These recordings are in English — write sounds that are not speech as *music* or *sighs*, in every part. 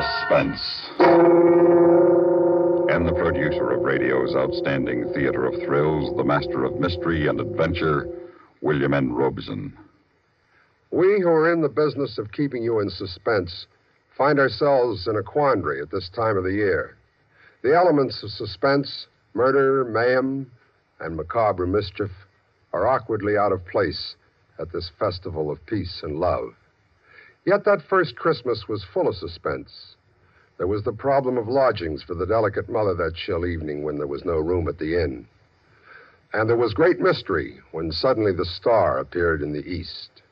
Suspense. And the producer of radio's outstanding theater of thrills, the master of mystery and adventure, William N. Robson. We who are in the business of keeping you in suspense find ourselves in a quandary at this time of the year. The elements of suspense, murder, mayhem, and macabre mischief are awkwardly out of place at this festival of peace and love. Yet that first Christmas was full of suspense. There was the problem of lodgings for the delicate mother that chill evening when there was no room at the inn. And there was great mystery when suddenly the star appeared in the east.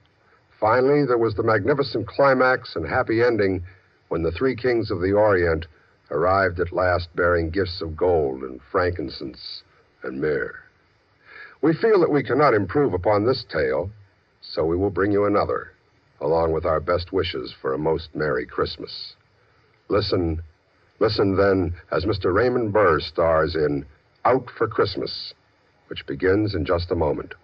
Finally, there was the magnificent climax and happy ending when the three kings of the Orient arrived at last bearing gifts of gold and frankincense and myrrh. We feel that we cannot improve upon this tale, so we will bring you another along with our best wishes for a most Merry Christmas. Listen, listen then as Mr. Raymond Burr stars in Out for Christmas, which begins in just a moment.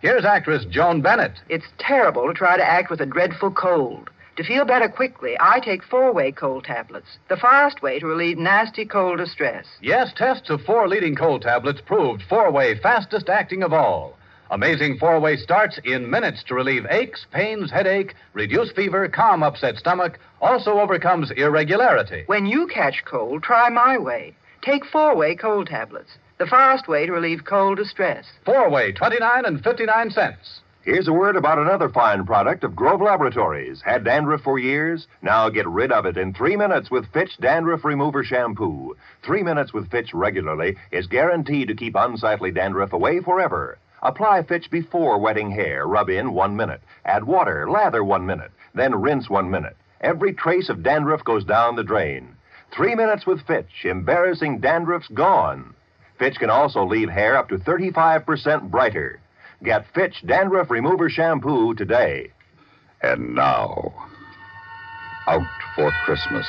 Here's actress Joan Bennett. It's terrible to try to act with a dreadful cold. To feel better quickly, I take four way cold tablets, the fast way to relieve nasty cold distress. Yes, tests of four leading cold tablets proved four way fastest acting of all. Amazing four way starts in minutes to relieve aches, pains, headache, reduce fever, calm upset stomach, also overcomes irregularity. When you catch cold, try my way. Take four way cold tablets, the fast way to relieve cold distress. Four way, 29 and 59 cents. Here's a word about another fine product of Grove Laboratories. Had dandruff for years? Now get rid of it in three minutes with Fitch Dandruff Remover Shampoo. Three minutes with Fitch regularly is guaranteed to keep unsightly dandruff away forever. Apply Fitch before wetting hair. Rub in one minute. Add water. Lather one minute. Then rinse one minute. Every trace of dandruff goes down the drain. Three minutes with Fitch. Embarrassing dandruff's gone. Fitch can also leave hair up to 35% brighter. Get Fitch Dandruff Remover Shampoo today. And now, Out for Christmas,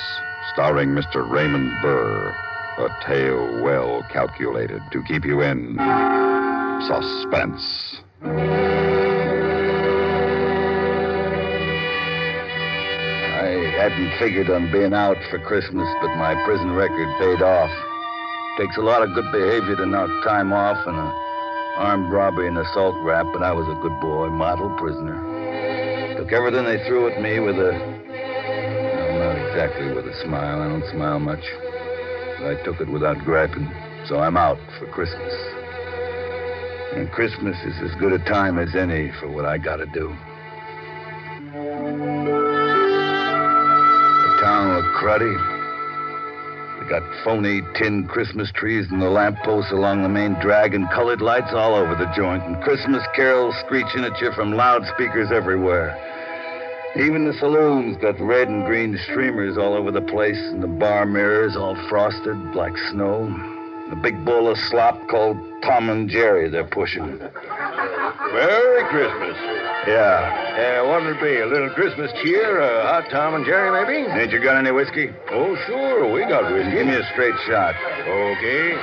starring Mr. Raymond Burr. A tale well calculated to keep you in suspense. I hadn't figured on being out for Christmas, but my prison record paid off. Takes a lot of good behavior to knock time off and a armed robbery and assault rap, but I was a good boy, model prisoner. Took everything they threw at me with a. Well, not exactly with a smile. I don't smile much. But I took it without griping. So I'm out for Christmas. And Christmas is as good a time as any for what I gotta do. The town looked cruddy. They got phony tin Christmas trees and the lampposts along the main drag and colored lights all over the joint, and Christmas carols screeching at you from loudspeakers everywhere. Even the saloons got red and green streamers all over the place, and the bar mirrors all frosted like snow. The big bowl of slop called Tom and Jerry they're pushing. Merry Christmas. Yeah. Uh, what'll it be? A little Christmas cheer? A hot Tom and Jerry, maybe? Ain't you got any whiskey? Oh, sure. We got whiskey. Give me a straight shot. Okay.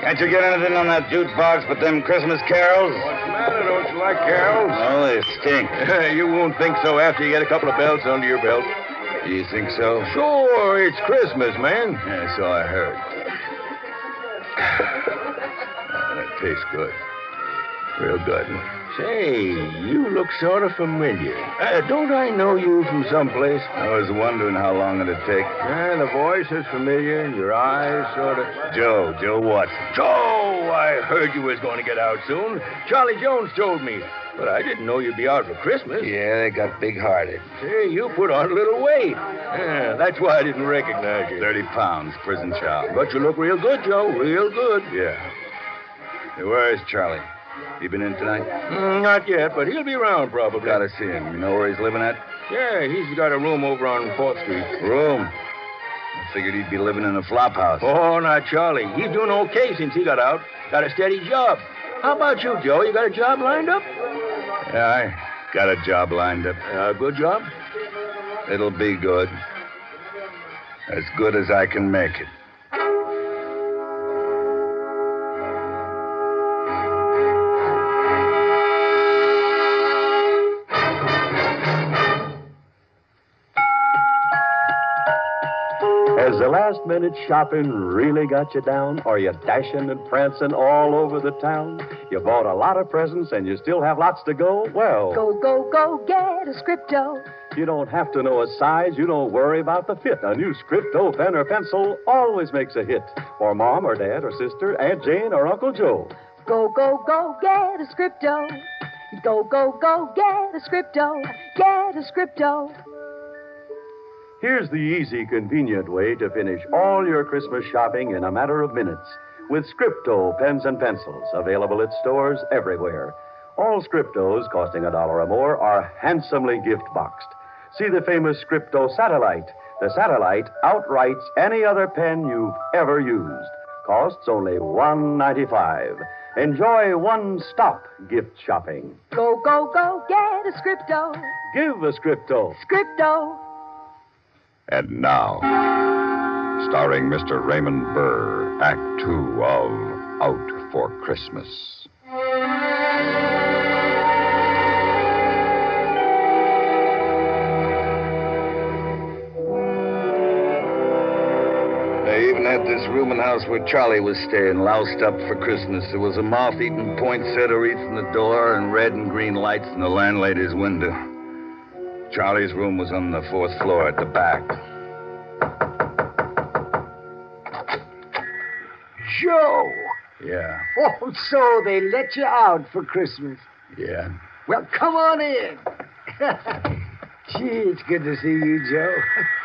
Can't you get anything on that jukebox but them Christmas carols? What's the matter? Don't you like carols? Oh, they stink. *laughs* you won't think so after you get a couple of belts under your belt. You think so? Sure, it's Christmas, man. Yeah, so I heard. *sighs* Ah, that tastes good. Real good. Say, you look sort of familiar. Uh, don't I know you from someplace? I was wondering how long it'd take. Yeah, the voice is familiar, and your eyes sort of. Joe, Joe Watson. Joe, I heard you was going to get out soon. Charlie Jones told me, but I didn't know you'd be out for Christmas. Yeah, they got big-hearted. Say, you put on a little weight. Yeah, that's why I didn't recognize you. Thirty pounds, prison chow. But you look real good, Joe. Real good. Yeah. Hey, where is Charlie? He been in tonight? Mm, not yet, but he'll be around probably. Gotta see him. You know where he's living at? Yeah, he's got a room over on 4th Street. Room. I figured he'd be living in a flop house. Oh, not Charlie. He's doing okay since he got out. Got a steady job. How about you, Joe? You got a job lined up? Yeah, I got a job lined up. A good job? It'll be good. As good as I can make it. Minute shopping really got you down? Are you dashing and prancing all over the town? You bought a lot of presents and you still have lots to go? Well, Go, go, go, get a scripto. you don't have to know a size. You don't worry about the fit. A new Scripto pen or pencil always makes a hit for mom or dad or sister, Aunt Jane or Uncle Joe. Go, go, go, get a scripto. Go, go, go, get a scripto. Get a scripto. Here's the easy, convenient way to finish all your Christmas shopping in a matter of minutes with Scripto pens and pencils, available at stores everywhere. All Scriptos, costing a dollar or more, are handsomely gift boxed. See the famous Scripto Satellite. The Satellite outwrites any other pen you've ever used. Costs only $1.95. Enjoy one stop gift shopping. Go, go, go, get a scripto. Give a Scripto. Scripto. And now, starring Mr. Raymond Burr, Act Two of Out for Christmas. They even had this rooming house where Charlie was staying, loused up for Christmas. There was a moth-eaten poinsettia wreath in the door and red and green lights in the landlady's window. Charlie's room was on the fourth floor at the back. Joe! Yeah, Oh, so they let you out for Christmas. yeah. Well, come on in. *laughs* Gee, it's good to see you, Joe.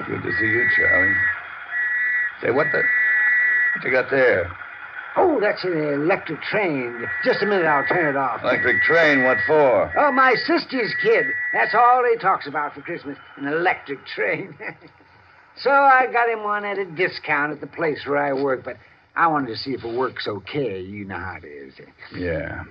Good to see you, Charlie. Say, what the... What you got there? Oh, that's an electric train. Just a minute, I'll turn it off. Electric train, what for? Oh, my sister's kid. That's all he talks about for Christmas an electric train. *laughs* so I got him one at a discount at the place where I work, but I wanted to see if it works okay. You know how it is. Yeah.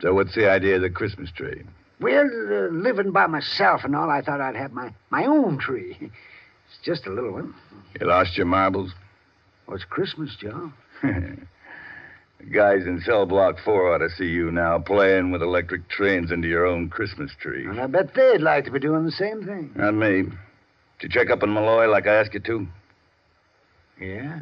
So what's the idea of the Christmas tree? Well, uh, living by myself and all, I thought I'd have my, my own tree. *laughs* It's just a little one. You lost your marbles? Well, it's Christmas, Joe. The *laughs* guys in cell block four ought to see you now playing with electric trains into your own Christmas tree. And I bet they'd like to be doing the same thing. Not me. Did you check up on Malloy like I asked you to? Yeah?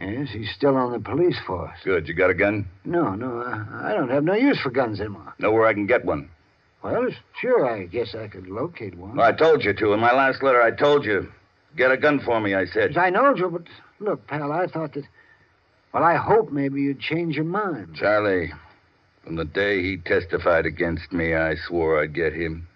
Yes, he's still on the police force. Good. You got a gun? No, no, I, I don't have no use for guns anymore. Know where I can get one? Well, sure, I guess I could locate one. Well, I told you to. In my last letter, I told you. Get a gun for me, I said. I know, Joe, but look, pal, I thought that. Well, I hope maybe you'd change your mind. Charlie, from the day he testified against me, I swore I'd get him.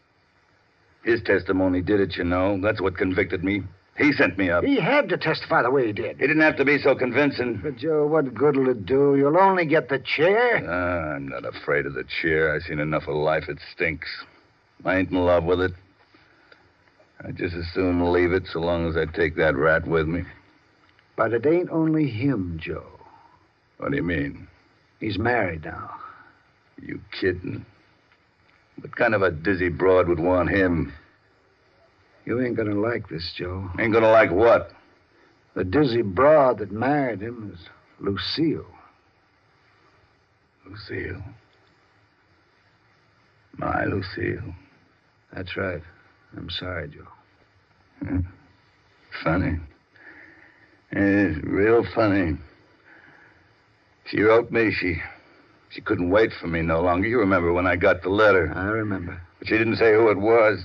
His testimony did it, you know. That's what convicted me. He sent me up. He had to testify the way he did. He didn't have to be so convincing. But, Joe, what good'll it do? You'll only get the chair. Ah, I'm not afraid of the chair. I've seen enough of life. It stinks. I ain't in love with it. I'd just as soon leave it so long as I take that rat with me. But it ain't only him, Joe. What do you mean? He's married now. You kidding? What kind of a dizzy broad would want him? You ain't gonna like this, Joe. Ain't gonna like what? The dizzy broad that married him is Lucille. Lucille. My Lucille. That's right. I'm sorry, Joe. Hmm. Funny. It's real funny. She wrote me. She she couldn't wait for me no longer. You remember when I got the letter. I remember. But she didn't say who it was.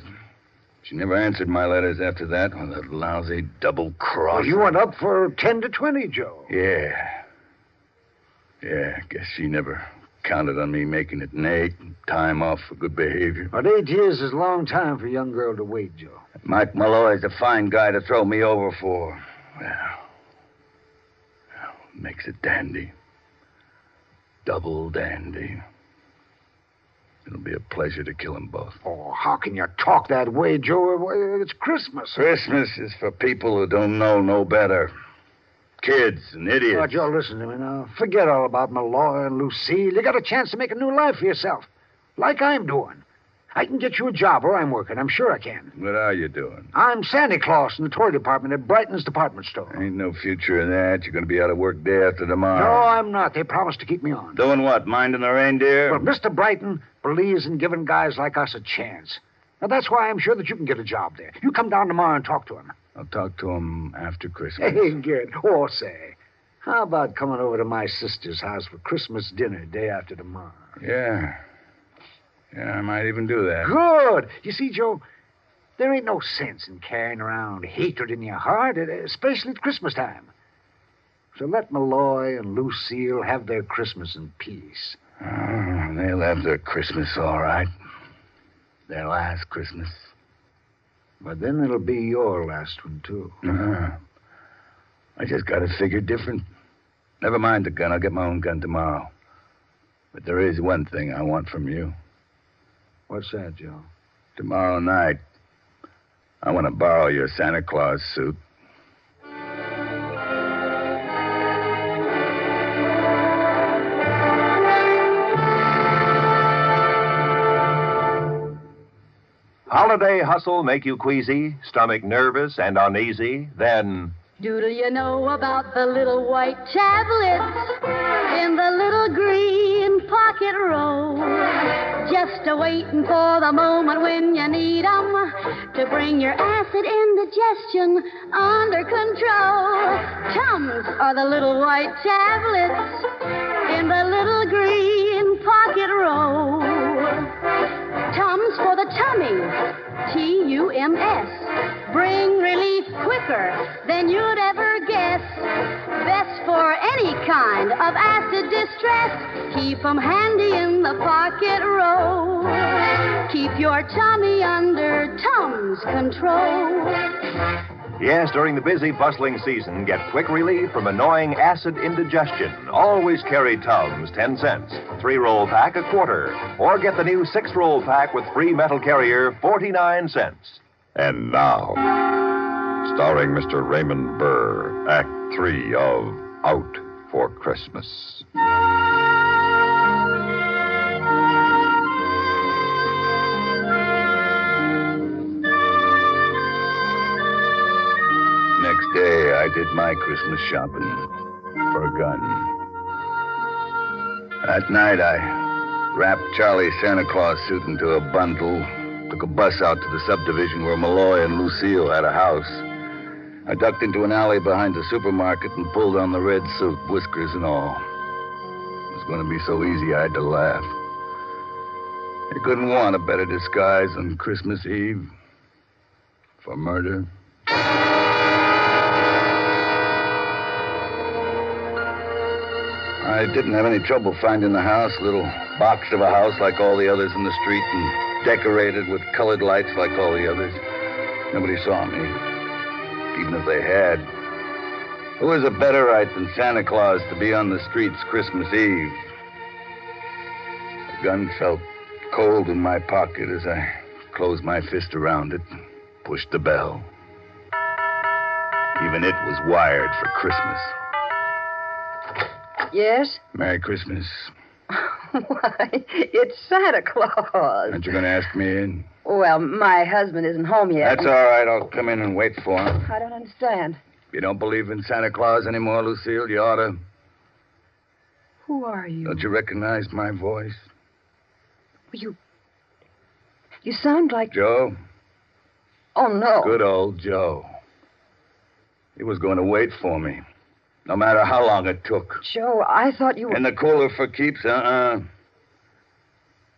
She never answered my letters after that. Oh, that lousy double cross. Well, you went up for 10 to 20, Joe. Yeah. Yeah, I guess she never counted on me making it an eight and time off for good behavior. But eight years is a long time for a young girl to wait, Joe. Mike Malloy's a fine guy to throw me over for. Well, well makes it dandy. Double dandy. It'll be a pleasure to kill them both. Oh, how can you talk that way, Joe? It's Christmas. Christmas is for people who don't know no better. Kids and idiots. Oh, Joe, listen to me now. Forget all about Malloy and Lucille. You got a chance to make a new life for yourself, like I'm doing. I can get you a job where I'm working. I'm sure I can. What are you doing? I'm Santa Claus in the toy department at Brighton's department store. Ain't no future in that. You're going to be out of work day after tomorrow. No. I'm not. They promised to keep me on. Doing what? Minding the reindeer? Well, Mr. Brighton believes in giving guys like us a chance. Now, that's why I'm sure that you can get a job there. You come down tomorrow and talk to him. I'll talk to him after Christmas. Hey, good. Oh, say, how about coming over to my sister's house for Christmas dinner day after tomorrow? Yeah. Yeah, I might even do that. Good. You see, Joe, there ain't no sense in carrying around hatred in your heart, eh, especially at Christmas time. So let Malloy and Lucille have their Christmas in peace. Oh, they'll have their Christmas all right. Their last Christmas. But then it'll be your last one, too. Uh, I just got to figure different. Never mind the gun. I'll get my own gun tomorrow. But there is one thing I want from you. What's that, Joe? Tomorrow night, I want to borrow your Santa Claus suit. Holiday hustle make you queasy, stomach nervous and uneasy? Then Doodle you know about the little white tablets in the little green pocket roll? Just a waiting for the moment when you need 'em to bring your acid indigestion under control. Tums are the little white tablets in the little green pocket roll. For the tummy. T U M S. Bring relief quicker than you'd ever guess. Best for any kind of acid distress. Keep 'em handy in the pocket roll. Keep your tummy under Tums control. Yes, during the busy, bustling season, get quick relief from annoying acid indigestion. Always carry Tums, 10 cents. Three roll pack, a quarter. Or get the new six roll pack with free metal carrier, 49 cents. And now, starring Mr. Raymond Burr, Act Three of Out for Christmas. Day, I did my Christmas shopping for a gun. That night, I wrapped Charlie's Santa Claus suit into a bundle, took a bus out to the subdivision where Malloy and Lucille had a house. I ducked into an alley behind the supermarket and pulled on the red suit, whiskers and all. It was going to be so easy, I had to laugh. You couldn't want a better disguise on Christmas Eve for murder. I didn't have any trouble finding the house, A little box of a house like all the others in the street and decorated with colored lights like all the others. Nobody saw me, even if they had. Who has a better right than Santa Claus to be on the streets Christmas Eve? The gun felt cold in my pocket as I closed my fist around it and pushed the bell. Even it was wired for Christmas. Yes? Merry Christmas. *laughs* Why, it's Santa Claus. Aren't you going to ask me in? Well, my husband isn't home yet. That's all right. I'll come in and wait for him. I don't understand. You don't believe in Santa Claus anymore, Lucille? You ought to. Who are you? Don't you recognize my voice? You. You sound like. Joe? Oh, no. Good old Joe. He was going to wait for me, no matter how long it took. Joe, I thought you were. In the cooler for keeps? Uh uh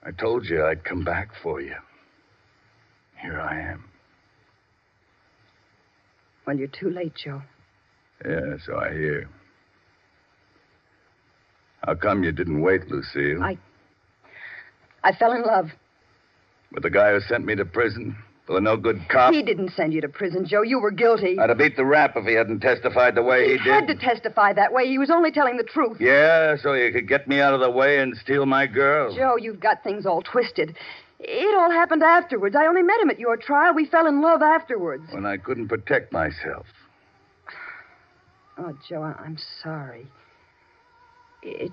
I told you I'd come back for you. Here I am. Well, you're too late, Joe. Yeah, so I hear. How come you didn't wait, Lucille? I. I fell in love. With the guy who sent me to prison? For a no good cop? He didn't send you to prison, Joe. You were guilty. I'd have beat the rap if he hadn't testified the way he, did. he had to testify that way. He was only telling the truth. Yeah, so you could get me out of the way and steal my girl. Joe, you've got things all twisted. It all happened afterwards. I only met him at your trial. We fell in love afterwards. When I couldn't protect myself. Oh, Joe, I- I'm sorry. It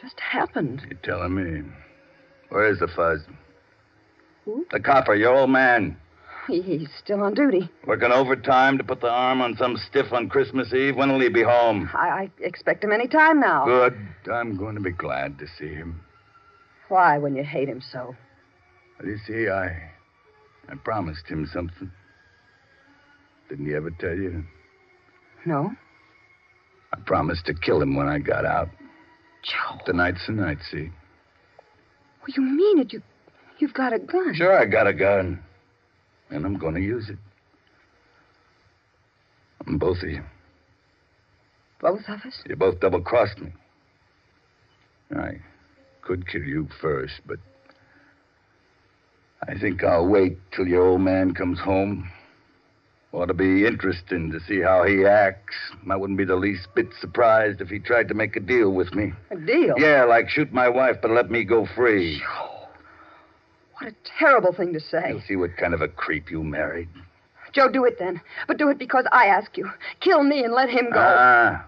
just happened. You're telling me. Where's the fuzz? Who? The copper, your old man. He- *laughs* He's still on duty. Working overtime to put the arm on some stiff on Christmas Eve. When will he be home? I, I expect him any time now. Good. I'm going to be glad to see him. Why, when you hate him so? Well, you see, I I promised him something. Didn't he ever tell you? No? I promised to kill him when I got out. Joe. Tonight's the night, see? Well, you mean it? You, you've got a gun. Sure, I got a gun. And I'm going to use it. On both of you. Both of us? You both double crossed me. I could kill you first, but I think I'll wait till your old man comes home. Ought to be interesting to see how he acts. I wouldn't be the least bit surprised if he tried to make a deal with me. A deal? Yeah, like shoot my wife, but let me go free. What a terrible thing to say. You'll see what kind of a creep you married. Joe, do it then. But do it because I ask you. Kill me and let him go. Ah.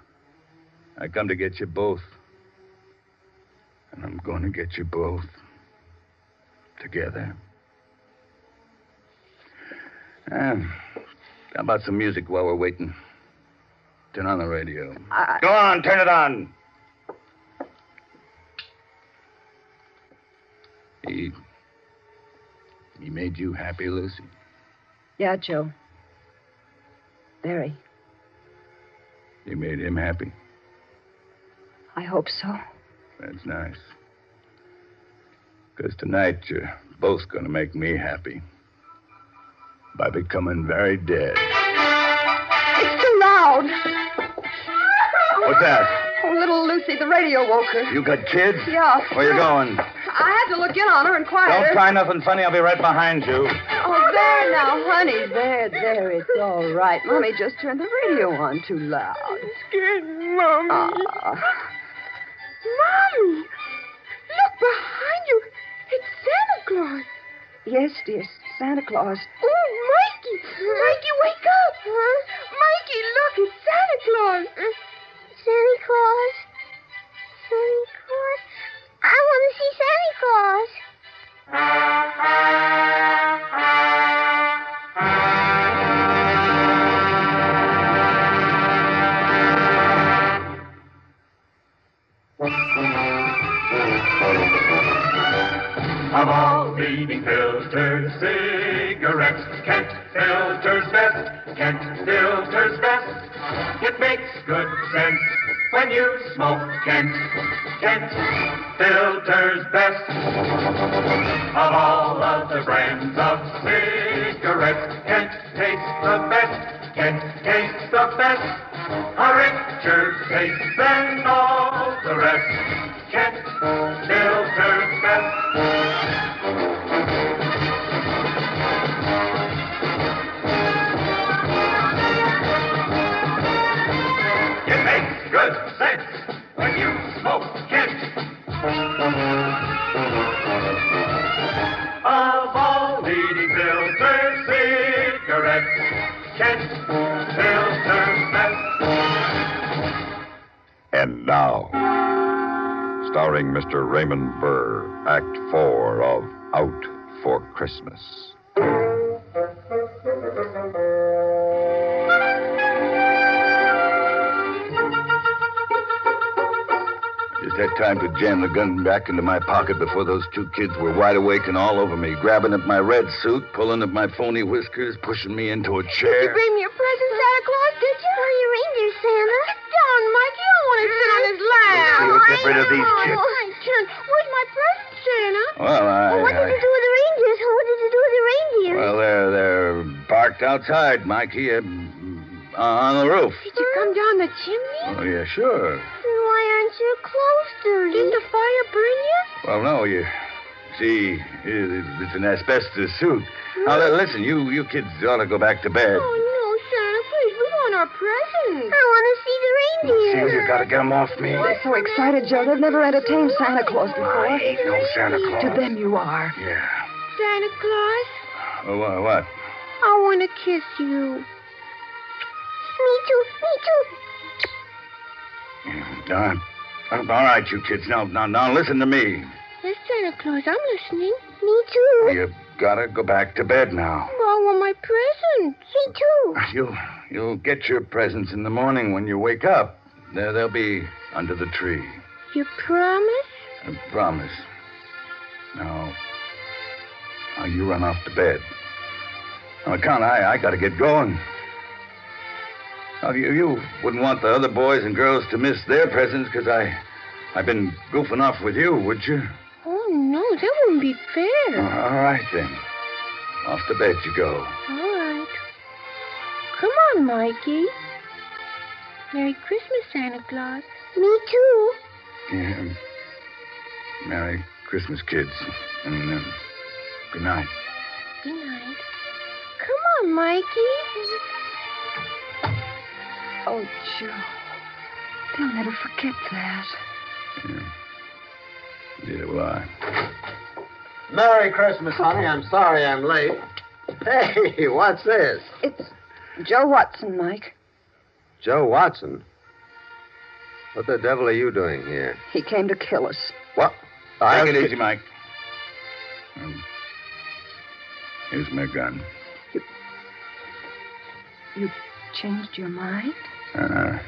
I come to get you both. And I'm going to get you both. Together. Um, how about some music while we're waiting? Turn on the radio. I... Go on, turn it on. He. He made you happy, Lucy? Yeah, Joe. Very. You made him happy? I hope so. That's nice. Because tonight you're both going to make me happy. By becoming very dead. It's too loud. What's that? Oh, little Lucy, the radio woke her. You got kids? Yeah. Where you going? I had to look in on her and quiet her. Don't try nothing funny. I'll be right behind you. Oh, there now, honey. There, there. It's all right. Mommy just turned the radio on too loud. Scared Mommy. Ah. Mommy, look behind you. It's Santa Claus. Yes, dear. Santa Claus. Oh, Mikey. Mikey, wake up. Huh? Mikey, look, it's Santa Claus. Santa Claus? Santa see Santa Claus. Of all leading filters, cigarettes, Kent filters best. Kent filters best. It makes good sense when you smoke Kent. Kent best. A richer taste than all the rest. Starring Mr. Raymond Burr, Act Four of Out for Christmas. Just had time to jam the gun back into my pocket before those two kids were wide awake and all over me, grabbing at my red suit, pulling at my phony whiskers, pushing me into a Did chair. you bring get rid of these Oh, chicks. I can't. Where's my present, Santa? Well, I. Well, what did I- you do with the reindeers? What did you do with the reindeers? Well, they're they're parked outside, Mikey, uh, on the roof. Did you come down the chimney? Oh yeah, sure. Then why aren't you close, dirty? Did the fire burn you? Well, no, you see, it's an asbestos suit. Now, listen, you you kids ought to go back to bed. Oh, no, Santa, please, we want our presents. I want to see the reindeer. See, you gotta get get 'em off me. They're so excited, Joe. They've never entertained Santa Claus before. I ain't no Santa Claus. To them, you are. Yeah. Santa Claus, Oh, wha- what? I want to kiss you. Me too, me too. Uh, all right, you kids. Now, now, now, listen to me. Yes, Santa Claus, I'm listening. Me too. You gotta go back to bed now. Well, I want my presents. Me too. You'll you'll get your presents in the morning when you wake up. There, they'll be under the tree. You promise? I promise. Now, now you run off to bed. On account, I I gotta get going. Now, you you wouldn't want the other boys and girls to miss their presents because I I've been goofing off with you, would you? Oh, no, that wouldn't be fair. All right then. Off to bed you go. All right. Come on, Mikey. Merry Christmas, Santa Claus. Me too. Yeah. Merry Christmas, kids, and um, good night. Good night. Come on, Mikey. Oh, Joe. They'll never forget that. Yeah. Neither will I. Merry Christmas, honey. I'm sorry I'm late. Hey, *laughs* what's this? It's Joe Watson, Mike. Joe Watson. What the devil are you doing here? He came to kill us. What? I Take it easy, Mike. Um, here's my gun. You changed your mind? Uh,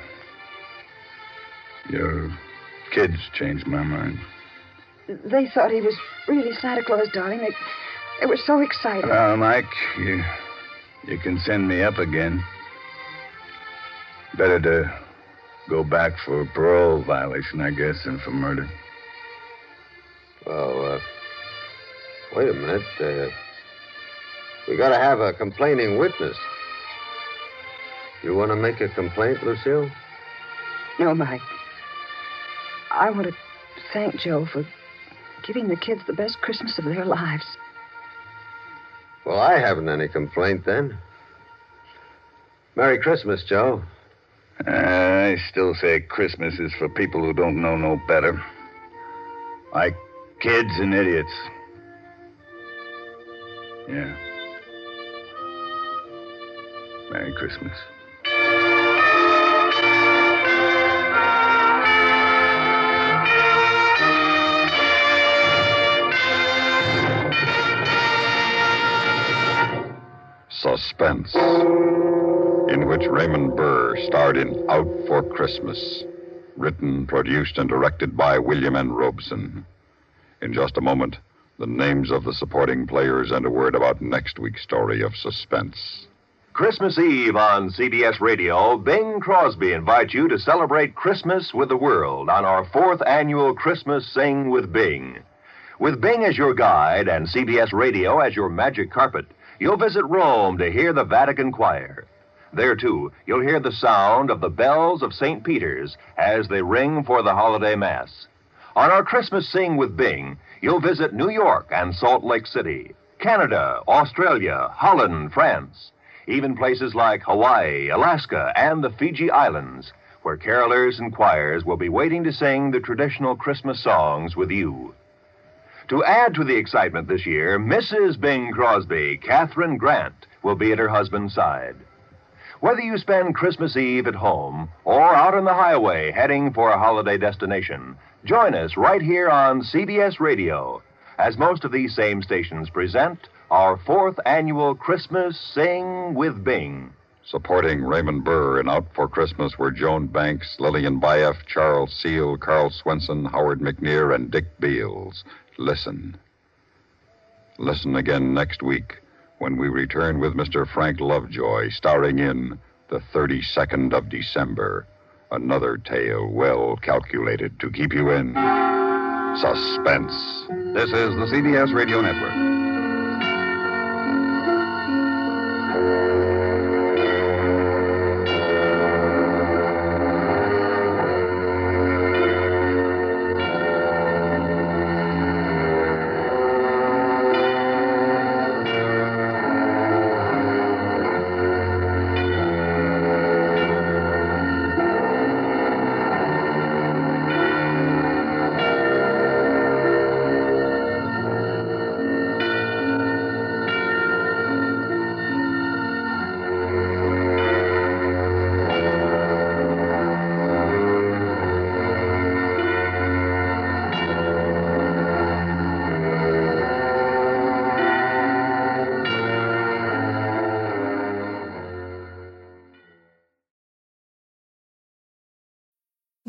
your kids changed my mind. They thought he was really Santa Claus, darling. They, they were so excited. Well, Mike, you you can send me up again. Better to go back for a parole violation, I guess, than for murder. Well, uh, wait a minute. Uh, we gotta have a complaining witness. You want to make a complaint, Lucille? No, Mike. I want to thank Joe for giving the kids the best Christmas of their lives. Well, I haven't any complaint then. Merry Christmas, Joe. I still say Christmas is for people who don't know no better. Like kids and idiots. Yeah. Merry Christmas. Suspense, in which Raymond Burr starred in Out for Christmas, written, produced, and directed by William N. Robson. In just a moment, the names of the supporting players and a word about next week's story of suspense. Christmas Eve on CBS Radio, Bing Crosby invites you to celebrate Christmas with the world on our fourth annual Christmas Sing with Bing. With Bing as your guide and CBS Radio as your magic carpet, you'll visit Rome to hear the Vatican Choir. There, too, you'll hear the sound of the bells of St. Peter's as they ring for the holiday Mass. On our Christmas Sing with Bing, you'll visit New York and Salt Lake City, Canada, Australia, Holland, France, even places like Hawaii, Alaska, and the Fiji Islands, where carolers and choirs will be waiting to sing the traditional Christmas songs with you. To add to the excitement this year, Mrs. Bing Crosby, Kathryn Grant, will be at her husband's side. Whether you spend Christmas Eve at home or out on the highway heading for a holiday destination, join us right here on CBS Radio as most of these same stations present our fourth annual Christmas Sing with Bing. Supporting Raymond Burr in Out for Christmas were Joan Banks, Lillian Buyeff, Charles Seel, Karl Swenson, Howard McNear, and Dick Beals. Listen. Listen again next week when we return with Mr. Frank Lovejoy, starring in The 32nd of December. Another tale well calculated to keep you in suspense. This is the CBS Radio Network.